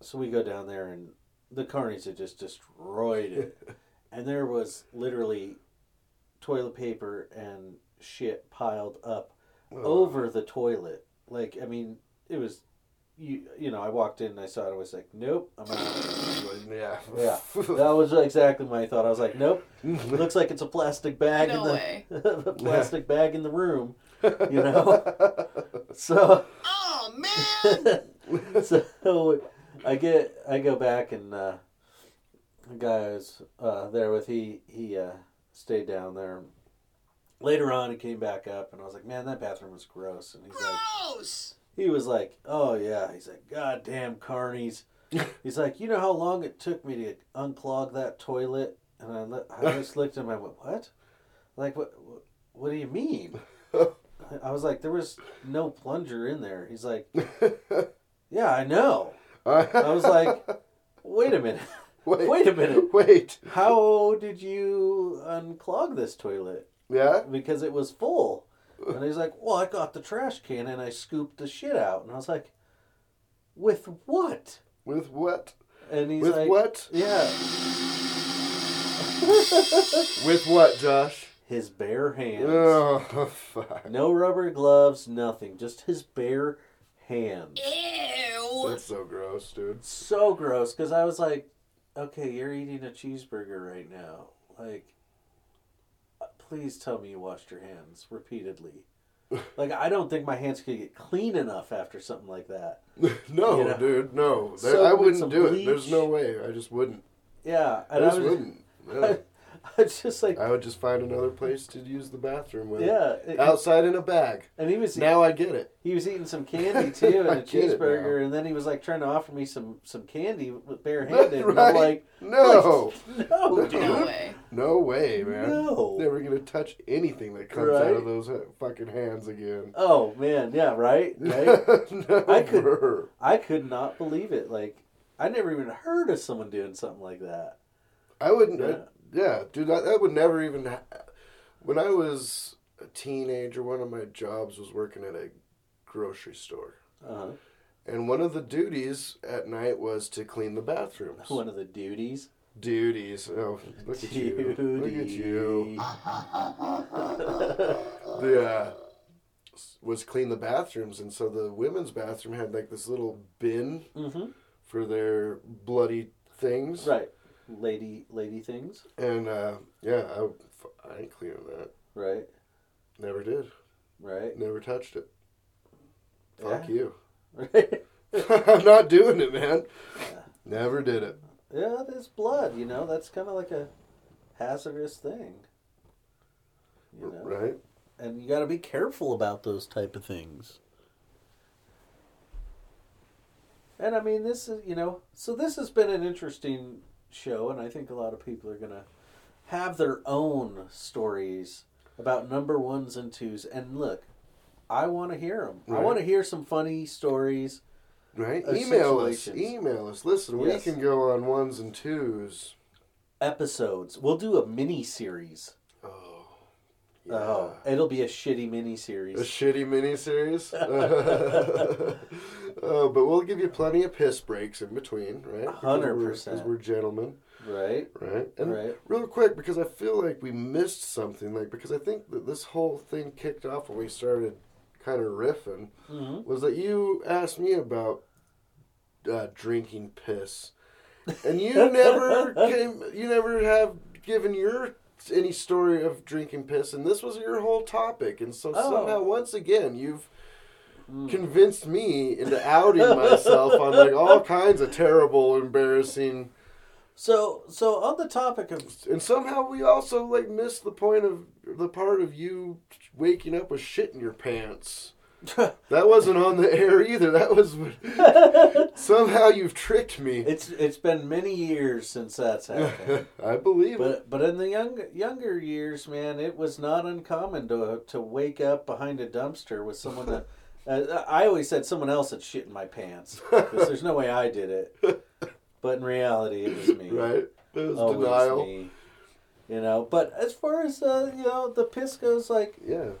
[SPEAKER 3] so we go down there and the carnies had just destroyed it [LAUGHS] and there was literally toilet paper and shit piled up
[SPEAKER 2] Oh.
[SPEAKER 3] over the toilet. Like, I mean, it was, you you know, I walked in and I saw it. I was like, nope, I'm out. [COUGHS]
[SPEAKER 2] Yeah.
[SPEAKER 3] Yeah, [LAUGHS] that was exactly my thought. I was like, nope, looks like it's a plastic bag
[SPEAKER 4] No
[SPEAKER 3] in
[SPEAKER 4] way. [LAUGHS]
[SPEAKER 3] the a plastic bag in the room. You [LAUGHS] know, so
[SPEAKER 4] Oh man!
[SPEAKER 3] so I get I go back and uh, the guy I was uh, there with he he uh, stayed down there. Later on, he came back up, and I was like, "Man, that bathroom was gross." And he's like,
[SPEAKER 4] Gross!
[SPEAKER 3] he was like, "Oh yeah." He's like, "God damn carnies." [LAUGHS] He's like, "You know how long it took me to unclog that toilet?" And I, li- I just looked at him. I went, "What? Like what? What, what do you mean?" [LAUGHS] I was like, "There was no plunger in there." He's like, [LAUGHS] "Yeah, I know." I was like, "Wait a minute.
[SPEAKER 2] Wait,
[SPEAKER 3] wait a minute. [LAUGHS]
[SPEAKER 2] Wait.
[SPEAKER 3] How did you unclog this toilet?"
[SPEAKER 2] Yeah.
[SPEAKER 3] Because it was full. And he's like, "Well, I got the trash can and I scooped the shit out." And I was like, "With what?"
[SPEAKER 2] With what?
[SPEAKER 3] And he's like
[SPEAKER 2] With
[SPEAKER 3] like,
[SPEAKER 2] what?
[SPEAKER 3] Yeah, [LAUGHS]
[SPEAKER 2] With what, Josh?
[SPEAKER 3] his bare hands.
[SPEAKER 2] Oh, fuck.
[SPEAKER 3] No rubber gloves, nothing. Just his bare hands.
[SPEAKER 4] Ew.
[SPEAKER 2] That's so gross, dude.
[SPEAKER 3] So gross because I was like, okay, you're eating a cheeseburger right now. Like, uh, please tell me you washed your hands repeatedly. [LAUGHS] like, I don't think my hands could get clean enough after something like that. [LAUGHS]
[SPEAKER 2] no,
[SPEAKER 3] You know?
[SPEAKER 2] dude, no. I wouldn't do it. There's no way. I just wouldn't.
[SPEAKER 3] Yeah,
[SPEAKER 2] I
[SPEAKER 3] and I,
[SPEAKER 2] just
[SPEAKER 3] was,
[SPEAKER 2] wouldn't. [LAUGHS] Yeah. [LAUGHS]
[SPEAKER 3] I was just like,
[SPEAKER 2] I would just find another place to use the bathroom with.
[SPEAKER 3] yeah. it-
[SPEAKER 2] Outside in a bag.
[SPEAKER 3] and he was
[SPEAKER 2] Now I get it.
[SPEAKER 3] he was eating some candy [LAUGHS] too and a cheeseburger, and then he was like trying to offer me some some candy with barehanded, and I'm [LAUGHS]
[SPEAKER 2] Right.
[SPEAKER 3] like,
[SPEAKER 2] No.
[SPEAKER 3] no, dude.
[SPEAKER 4] No way.
[SPEAKER 2] No way, man.
[SPEAKER 3] No.
[SPEAKER 2] Never gonna touch anything that comes out of those uh, fucking hands again.
[SPEAKER 3] Oh man, yeah, right. right? I could-
[SPEAKER 2] Never.
[SPEAKER 3] I could not believe it. Like, I never even heard of someone doing something like that.
[SPEAKER 2] I wouldn't.
[SPEAKER 3] Yeah.
[SPEAKER 2] Yeah, yeah dude. That, that would never even. Ha- when I was a teenager, one of my jobs was working at a grocery store,
[SPEAKER 3] Uh-huh.
[SPEAKER 2] and one of the duties at night was to clean the bathrooms. [LAUGHS]
[SPEAKER 3] One of the duties.
[SPEAKER 2] Duties. Oh, look at you. Look at you. The uh, was clean the bathrooms, and so the women's bathroom had like this little bin
[SPEAKER 3] Mm-hmm.
[SPEAKER 2] for their bloody things.
[SPEAKER 3] Right. Lady, lady things.
[SPEAKER 2] And uh, yeah, I, I ain't that.
[SPEAKER 3] Right.
[SPEAKER 2] Never did.
[SPEAKER 3] Right.
[SPEAKER 2] Never touched it. Fuck
[SPEAKER 3] Yeah.
[SPEAKER 2] you.
[SPEAKER 3] Right. [LAUGHS]
[SPEAKER 2] I'm not doing it, man.
[SPEAKER 3] Yeah.
[SPEAKER 2] Never did it.
[SPEAKER 3] yeah, there's blood. You know, that's kind of like a hazardous thing. You know,
[SPEAKER 2] Right?
[SPEAKER 3] and you got to be careful about those type of things. And I mean, this is you know, so this has been an interesting show, and I think a lot of people are gonna have their own stories about number ones and twos. And look, I want to hear them. I want to hear some funny stories.
[SPEAKER 2] Right?
[SPEAKER 3] Uh,
[SPEAKER 2] Email us. Email us. Listen,
[SPEAKER 3] Yes.
[SPEAKER 2] we can go on ones and twos.
[SPEAKER 3] Episodes. We'll do a mini series.
[SPEAKER 2] Oh, oh. Yeah.
[SPEAKER 3] Oh, it'll be a shitty mini series.
[SPEAKER 2] A shitty mini miniseries. [LAUGHS] [LAUGHS] uh, but we'll give you plenty of piss breaks in between, right?
[SPEAKER 3] Hundred percent,
[SPEAKER 2] Because we're gentlemen,
[SPEAKER 3] right.
[SPEAKER 2] right? And
[SPEAKER 3] Right.
[SPEAKER 2] real quick, because I feel like we missed something, like because I think that this whole thing kicked off when we started kind of riffing,
[SPEAKER 3] hmm
[SPEAKER 2] was that you asked me about uh, drinking piss, and you [LAUGHS] never came. You never have given your any story of drinking piss, and this was your whole topic, and so
[SPEAKER 3] Oh.
[SPEAKER 2] somehow once again you've. Convinced me into outing myself on like all kinds of terrible, embarrassing,
[SPEAKER 3] So, so on the topic of
[SPEAKER 2] and somehow we also like missed the point of the part of you waking up with shit in your pants. [LAUGHS] That wasn't on the air either. That was [LAUGHS] somehow you've tricked me.
[SPEAKER 3] it's it's been many years since that's happened. [LAUGHS]
[SPEAKER 2] I believe it.
[SPEAKER 3] But but in the young younger years, man, it was not uncommon to to wake up behind a dumpster with someone that. Uh, I always said someone else had shit in my pants because there's no way I did it. [LAUGHS] But in reality, it was me.
[SPEAKER 2] Right? It was
[SPEAKER 3] Always
[SPEAKER 2] denial.
[SPEAKER 3] me. You know, but as far as uh, you know, the piss goes, like,
[SPEAKER 2] Yeah.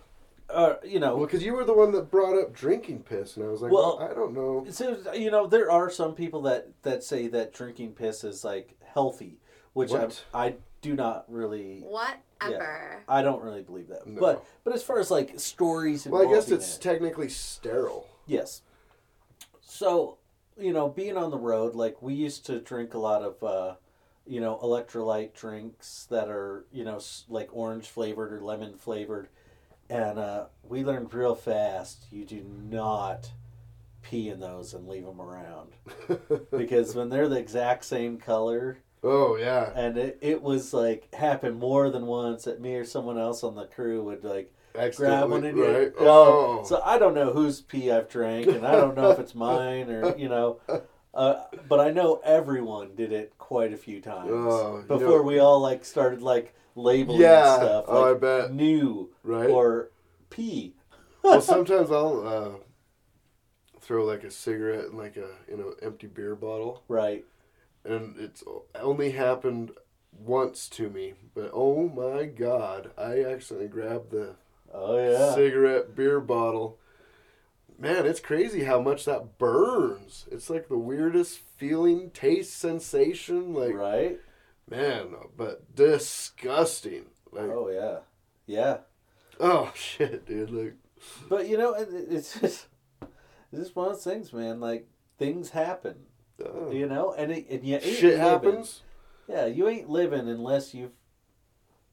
[SPEAKER 3] uh, you know,
[SPEAKER 2] Well, because you were the one that brought up drinking piss, and I was like,
[SPEAKER 3] Well-
[SPEAKER 2] well, I don't know.
[SPEAKER 3] So you know, there are some people that that say that drinking piss is like healthy, which I, I do not really.
[SPEAKER 4] Whatever.
[SPEAKER 3] I don't really believe that.
[SPEAKER 2] No.
[SPEAKER 3] But but as far as like stories,
[SPEAKER 2] Well, I guess it's
[SPEAKER 3] it-
[SPEAKER 2] technically sterile.
[SPEAKER 3] yes. So you know, being on the road, like we used to drink a lot of. uh you know, electrolyte drinks that are, you know, like orange flavored or lemon flavored. And uh, we learned real fast you do not pee in those and leave them around. [LAUGHS] because when they're the exact same color
[SPEAKER 2] oh yeah.
[SPEAKER 3] and it, it was like happened more than once that me or someone else on the crew would like grab one and
[SPEAKER 2] right?
[SPEAKER 3] right?
[SPEAKER 2] Oh.
[SPEAKER 3] so i don't know whose pee i've drank and i don't know if it's mine or you know [LAUGHS] uh, but i know everyone did it quite a few times
[SPEAKER 2] Oh,
[SPEAKER 3] before
[SPEAKER 2] know-
[SPEAKER 3] we all like started like labeling
[SPEAKER 2] Yeah.
[SPEAKER 3] stuff
[SPEAKER 2] Oh, I bet.
[SPEAKER 3] new
[SPEAKER 2] Right.
[SPEAKER 3] or pee [LAUGHS]
[SPEAKER 2] well, [LAUGHS] sometimes I'll uh, throw like a cigarette in like a you know empty beer bottle,
[SPEAKER 3] right
[SPEAKER 2] and it's only happened once to me. But oh my god, I accidentally grabbed the
[SPEAKER 3] Oh yeah.
[SPEAKER 2] cigarette, beer bottle. Man, it's crazy how much that burns. It's like the weirdest feeling, taste, sensation. Like,
[SPEAKER 3] right.
[SPEAKER 2] man, but disgusting. Like, oh,
[SPEAKER 3] yeah, yeah.
[SPEAKER 2] Oh [LAUGHS] shit, dude. Like,
[SPEAKER 3] But you know, it, it's just it's just one of those things, man. Like things happen,
[SPEAKER 2] oh.
[SPEAKER 3] you know, and it, and ain't
[SPEAKER 2] shit
[SPEAKER 3] living.
[SPEAKER 2] happens.
[SPEAKER 3] Yeah, you ain't living unless you've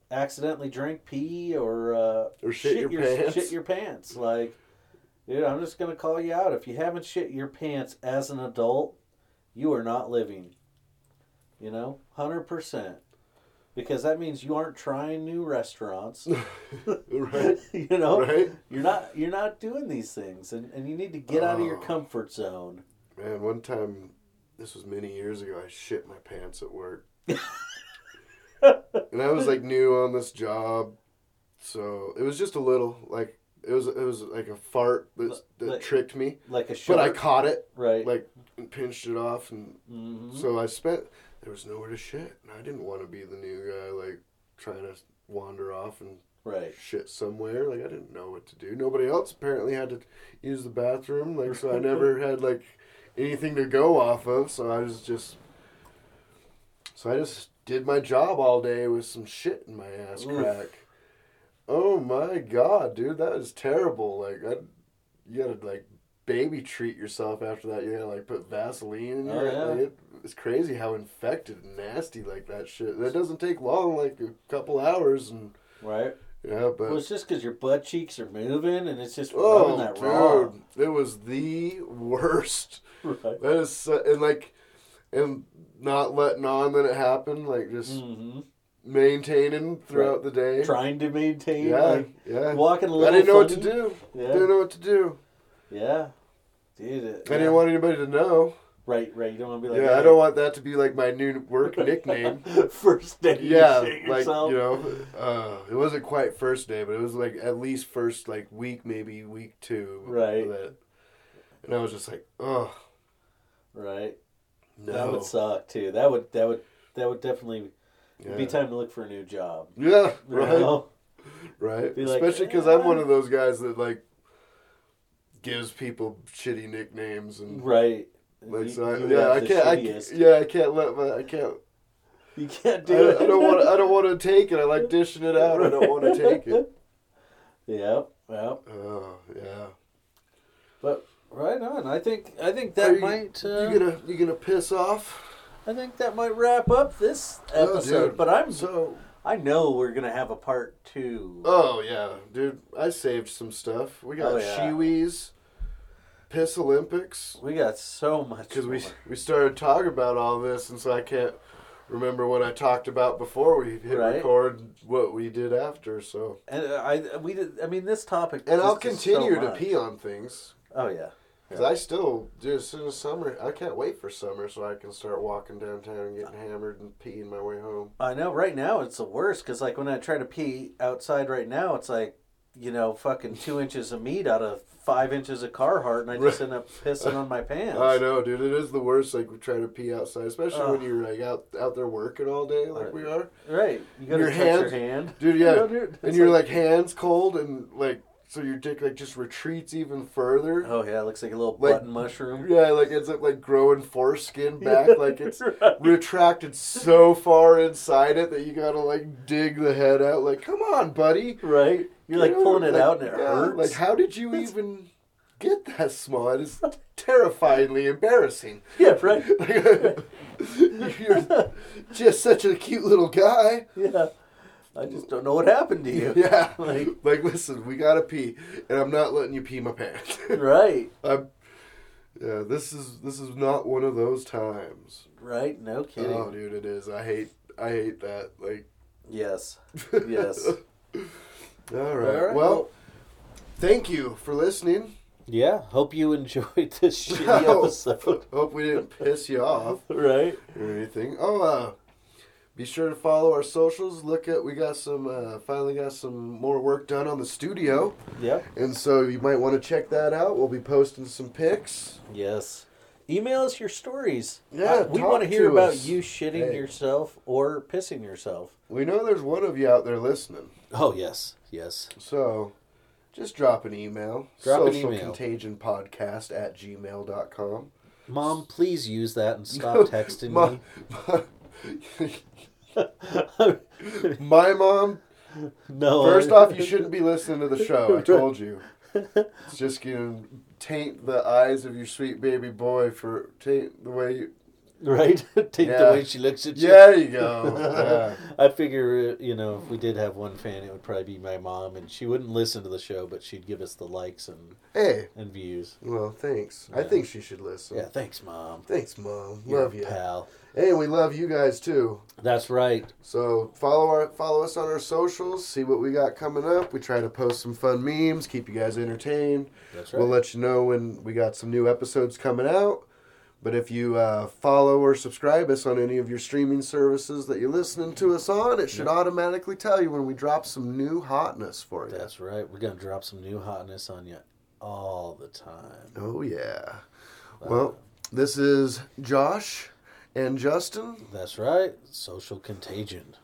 [SPEAKER 3] accidentally drank pee or uh,
[SPEAKER 2] Or shit your pants.
[SPEAKER 3] Shit your pants. Like, dude, I'm just gonna call you out. If you haven't shit your pants as an adult, you are not living. You know, hundred percent. Because that means you aren't trying new restaurants. [LAUGHS]
[SPEAKER 2] right, [LAUGHS]
[SPEAKER 3] you know,
[SPEAKER 2] right.
[SPEAKER 3] you're not you're not doing these things, and, and you need to get out of your
[SPEAKER 2] Oh.
[SPEAKER 3] comfort zone.
[SPEAKER 2] Man, one time, this was many years ago, I shit my pants at work. [LAUGHS] and I was like new on this job, so it was just a little like it was it was like a fart that that
[SPEAKER 3] Like-
[SPEAKER 2] tricked me,
[SPEAKER 3] Like a
[SPEAKER 2] shit.
[SPEAKER 3] but
[SPEAKER 2] I caught it
[SPEAKER 3] right?
[SPEAKER 2] like and pinched it off, and
[SPEAKER 3] Mhm.
[SPEAKER 2] so I spent there was nowhere to shit, and I didn't want to be the new guy like trying to wander off and
[SPEAKER 3] right.
[SPEAKER 2] shit somewhere. Like I didn't know what to do. Nobody else apparently had to use the bathroom. Like so, I never [LAUGHS] had like anything to go off of. So I was just, so I just did my job all day with some shit in my ass
[SPEAKER 3] Oof.
[SPEAKER 2] crack. Oh my god, dude, that is terrible. Like I, you gotta like baby treat yourself after that. You gotta like put Vaseline in
[SPEAKER 3] Oh,
[SPEAKER 2] your.
[SPEAKER 3] yeah.
[SPEAKER 2] like, it, it's crazy how infected and nasty like that shit. That doesn't take long, like a couple hours, and
[SPEAKER 3] Right.
[SPEAKER 2] Yeah, but
[SPEAKER 3] Well, it's just because your butt cheeks are moving and it's just
[SPEAKER 2] Oh,
[SPEAKER 3] rubbing that
[SPEAKER 2] dude,
[SPEAKER 3] raw.
[SPEAKER 2] it was the worst.
[SPEAKER 3] Right.
[SPEAKER 2] That is, so, and like, and not letting on that it happened, like just
[SPEAKER 3] hmm
[SPEAKER 2] maintaining throughout the day.
[SPEAKER 3] Trying to maintain,
[SPEAKER 2] yeah,
[SPEAKER 3] like
[SPEAKER 2] yeah.
[SPEAKER 3] walking a little.
[SPEAKER 2] I didn't know what to do.
[SPEAKER 3] Yeah.
[SPEAKER 2] Didn't know what to do.
[SPEAKER 3] Yeah. Dude. It,
[SPEAKER 2] I didn't want anybody to know.
[SPEAKER 3] Right, right. You don't want to be like.
[SPEAKER 2] yeah, I don't want that to be like my new work nickname. [LAUGHS]
[SPEAKER 3] First day.
[SPEAKER 2] yeah,
[SPEAKER 3] shit
[SPEAKER 2] like
[SPEAKER 3] yourself.
[SPEAKER 2] you know, uh, it wasn't quite first day, but it was like at least first like week, maybe week two.
[SPEAKER 3] Right.
[SPEAKER 2] That, and I was just like, oh
[SPEAKER 3] Right.
[SPEAKER 2] no.
[SPEAKER 3] That would suck too. That would that would that would definitely
[SPEAKER 2] yeah.
[SPEAKER 3] be time to look for a new job.
[SPEAKER 2] Yeah,
[SPEAKER 3] You [LAUGHS]
[SPEAKER 2] right.
[SPEAKER 3] know?
[SPEAKER 2] Right.
[SPEAKER 3] Be
[SPEAKER 2] Especially because I'm one of those guys that like gives people shitty nicknames and
[SPEAKER 3] Right.
[SPEAKER 2] Like
[SPEAKER 3] You-
[SPEAKER 2] so. I, yeah, I can't. I,
[SPEAKER 3] shittiest.
[SPEAKER 2] yeah, I can't let my. I can't.
[SPEAKER 3] You can't
[SPEAKER 2] I,
[SPEAKER 3] do it.
[SPEAKER 2] I don't want. I don't want to take it. I like [LAUGHS] dishing it out. I don't want to take it. [LAUGHS]
[SPEAKER 3] Yep. Yep.
[SPEAKER 2] Oh yeah.
[SPEAKER 3] But right on. I think I think that
[SPEAKER 2] you,
[SPEAKER 3] might. Uh,
[SPEAKER 2] you gonna you gonna piss off?
[SPEAKER 3] I think that might wrap up this
[SPEAKER 2] Oh,
[SPEAKER 3] episode.
[SPEAKER 2] dude.
[SPEAKER 3] but I'm.
[SPEAKER 2] So.
[SPEAKER 3] I know we're gonna have a part two.
[SPEAKER 2] Oh yeah, dude. I saved some stuff. We got
[SPEAKER 3] Oh, yeah.
[SPEAKER 2] Shiwis, Piss Olympics.
[SPEAKER 3] we got so much.
[SPEAKER 2] because we we started talking about all this, and so I can't remember what I talked about before we hit
[SPEAKER 3] Right.
[SPEAKER 2] record. What we did after, so
[SPEAKER 3] and uh, I we did. I mean, this topic.
[SPEAKER 2] and I'll
[SPEAKER 3] is so
[SPEAKER 2] continue to pee on things
[SPEAKER 3] Oh yeah.
[SPEAKER 2] because I still do as soon as summer. I can't wait for summer so I can start walking downtown and getting hammered and peeing my way home.
[SPEAKER 3] I know. Right now, it's the worst because like when I try to pee outside right now, it's like you know, fucking two inches of meat out of five inches of Carhartt, and I just end up pissing on my pants.
[SPEAKER 2] I know, dude. It is the worst. Like trying to pee outside, especially when you're like out out there working all day, like
[SPEAKER 3] Right.
[SPEAKER 2] we are,
[SPEAKER 3] Right. You gotta
[SPEAKER 2] Your
[SPEAKER 3] touch
[SPEAKER 2] hand-
[SPEAKER 3] your hand.
[SPEAKER 2] dude.
[SPEAKER 3] You
[SPEAKER 2] Yeah,
[SPEAKER 3] know, dude,
[SPEAKER 2] and
[SPEAKER 3] it's
[SPEAKER 2] you're like hands cold and like so your dick like just retreats even further.
[SPEAKER 3] Oh yeah, it looks like a little
[SPEAKER 2] Like-
[SPEAKER 3] button mushroom.
[SPEAKER 2] Yeah, like ends up like growing foreskin [LAUGHS] back, like it's [LAUGHS]
[SPEAKER 3] Right.
[SPEAKER 2] retracted so far inside it that you gotta like dig the head out. Like, come on, buddy.
[SPEAKER 3] Right. You're like pulling it oh
[SPEAKER 2] like,
[SPEAKER 3] out and it
[SPEAKER 2] yeah,
[SPEAKER 3] hurts.
[SPEAKER 2] Like, how did you even get that small? It is terrifyingly embarrassing.
[SPEAKER 3] yeah, right. [LAUGHS] [LAUGHS]
[SPEAKER 2] You're just such a cute little guy.
[SPEAKER 3] yeah. I just don't know what happened to you.
[SPEAKER 2] Yeah. [LAUGHS]
[SPEAKER 3] Like-
[SPEAKER 2] Like, listen, we gotta pee, and I'm not letting you pee my pants.
[SPEAKER 3] Right.
[SPEAKER 2] I'm, yeah, this is this is not one of those times.
[SPEAKER 3] Right. No kidding.
[SPEAKER 2] Oh, dude, it is. I hate I hate that. Like,
[SPEAKER 3] Yes. Yes.
[SPEAKER 2] All right.
[SPEAKER 3] All right,
[SPEAKER 2] Well, thank you for listening.
[SPEAKER 3] Yeah. Hope you enjoyed this [LAUGHS] shitty episode. [LAUGHS]
[SPEAKER 2] Hope we didn't piss you off [LAUGHS]
[SPEAKER 3] right.
[SPEAKER 2] or anything. Oh, uh, be sure to follow our socials. Look at we got some uh, finally got some more work done on the studio,
[SPEAKER 3] Yep.
[SPEAKER 2] and so you might want to check that out. We'll be posting some pics.
[SPEAKER 3] Yes. Email us your stories.
[SPEAKER 2] Yeah,
[SPEAKER 3] Uh, we want to hear about
[SPEAKER 2] us.
[SPEAKER 3] you shitting
[SPEAKER 2] Hey.
[SPEAKER 3] yourself or pissing yourself.
[SPEAKER 2] We know there's one of you out there listening,
[SPEAKER 3] Oh yes, yes.
[SPEAKER 2] so just drop an email.
[SPEAKER 3] Drop an email.
[SPEAKER 2] Contagion Podcast at gmail.com.
[SPEAKER 3] Mom, please use that and stop [LAUGHS] texting
[SPEAKER 2] My,
[SPEAKER 3] me. [LAUGHS]
[SPEAKER 2] my mom,
[SPEAKER 3] no.
[SPEAKER 2] first off, you shouldn't be listening to the show. I told you. It's just going to taint the eyes of your sweet baby boy for taint the way you.
[SPEAKER 3] Right? [LAUGHS] Take
[SPEAKER 2] Yeah.
[SPEAKER 3] the way she looks at you.
[SPEAKER 2] Yeah, there you go. Yeah. [LAUGHS]
[SPEAKER 3] I figure, you know, if we did have one fan, it would probably be my mom, and she wouldn't listen to the show, but she'd give us the likes and,
[SPEAKER 2] Hey,
[SPEAKER 3] and views.
[SPEAKER 2] well, thanks. I think she should listen.
[SPEAKER 3] Yeah, thanks, mom.
[SPEAKER 2] Thanks, mom.
[SPEAKER 3] You're
[SPEAKER 2] love you.
[SPEAKER 3] pal.
[SPEAKER 2] Hey, we love you guys too.
[SPEAKER 3] That's right.
[SPEAKER 2] So follow our follow us on our socials. See what we got coming up. We try to post some fun memes, keep you guys entertained.
[SPEAKER 3] That's right.
[SPEAKER 2] We'll let you know when we got some new episodes coming out. But if you uh, follow or subscribe us on any of your streaming services that you're listening to us on, it should automatically tell you when we drop some new hotness for you.
[SPEAKER 3] That's right. We're gonna drop some new hotness on you all the time.
[SPEAKER 2] Oh yeah. Well, this is Josh and Justin.
[SPEAKER 3] That's right. Social contagion.